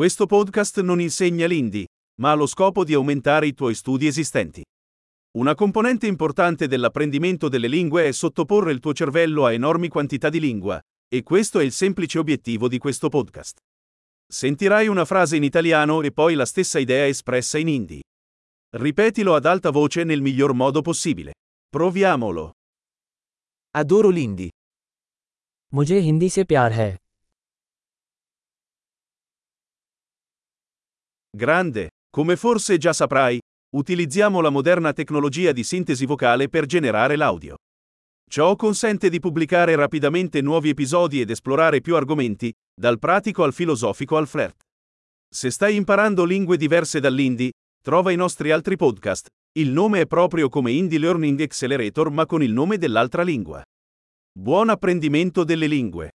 Questo podcast non insegna l'indi, ma ha lo scopo di aumentare i tuoi studi esistenti. Una componente importante dell'apprendimento delle lingue è sottoporre il tuo cervello a enormi quantità di lingua, e questo è il semplice obiettivo di questo podcast. Sentirai una frase in italiano e poi la stessa idea espressa in hindi. Ripetilo ad alta voce nel miglior modo possibile. Proviamolo. Adoro l'indi. मुझे हिंदी से प्यार है Grande, come forse già saprai, utilizziamo la moderna tecnologia di sintesi vocale per generare l'audio. Ciò consente di pubblicare rapidamente nuovi episodi ed esplorare più argomenti, dal pratico al filosofico al flirt. Se stai imparando lingue diverse dall'indi, trova i nostri altri podcast. Il nome è proprio come Indie Learning Accelerator ma con il nome dell'altra lingua. Buon apprendimento delle lingue!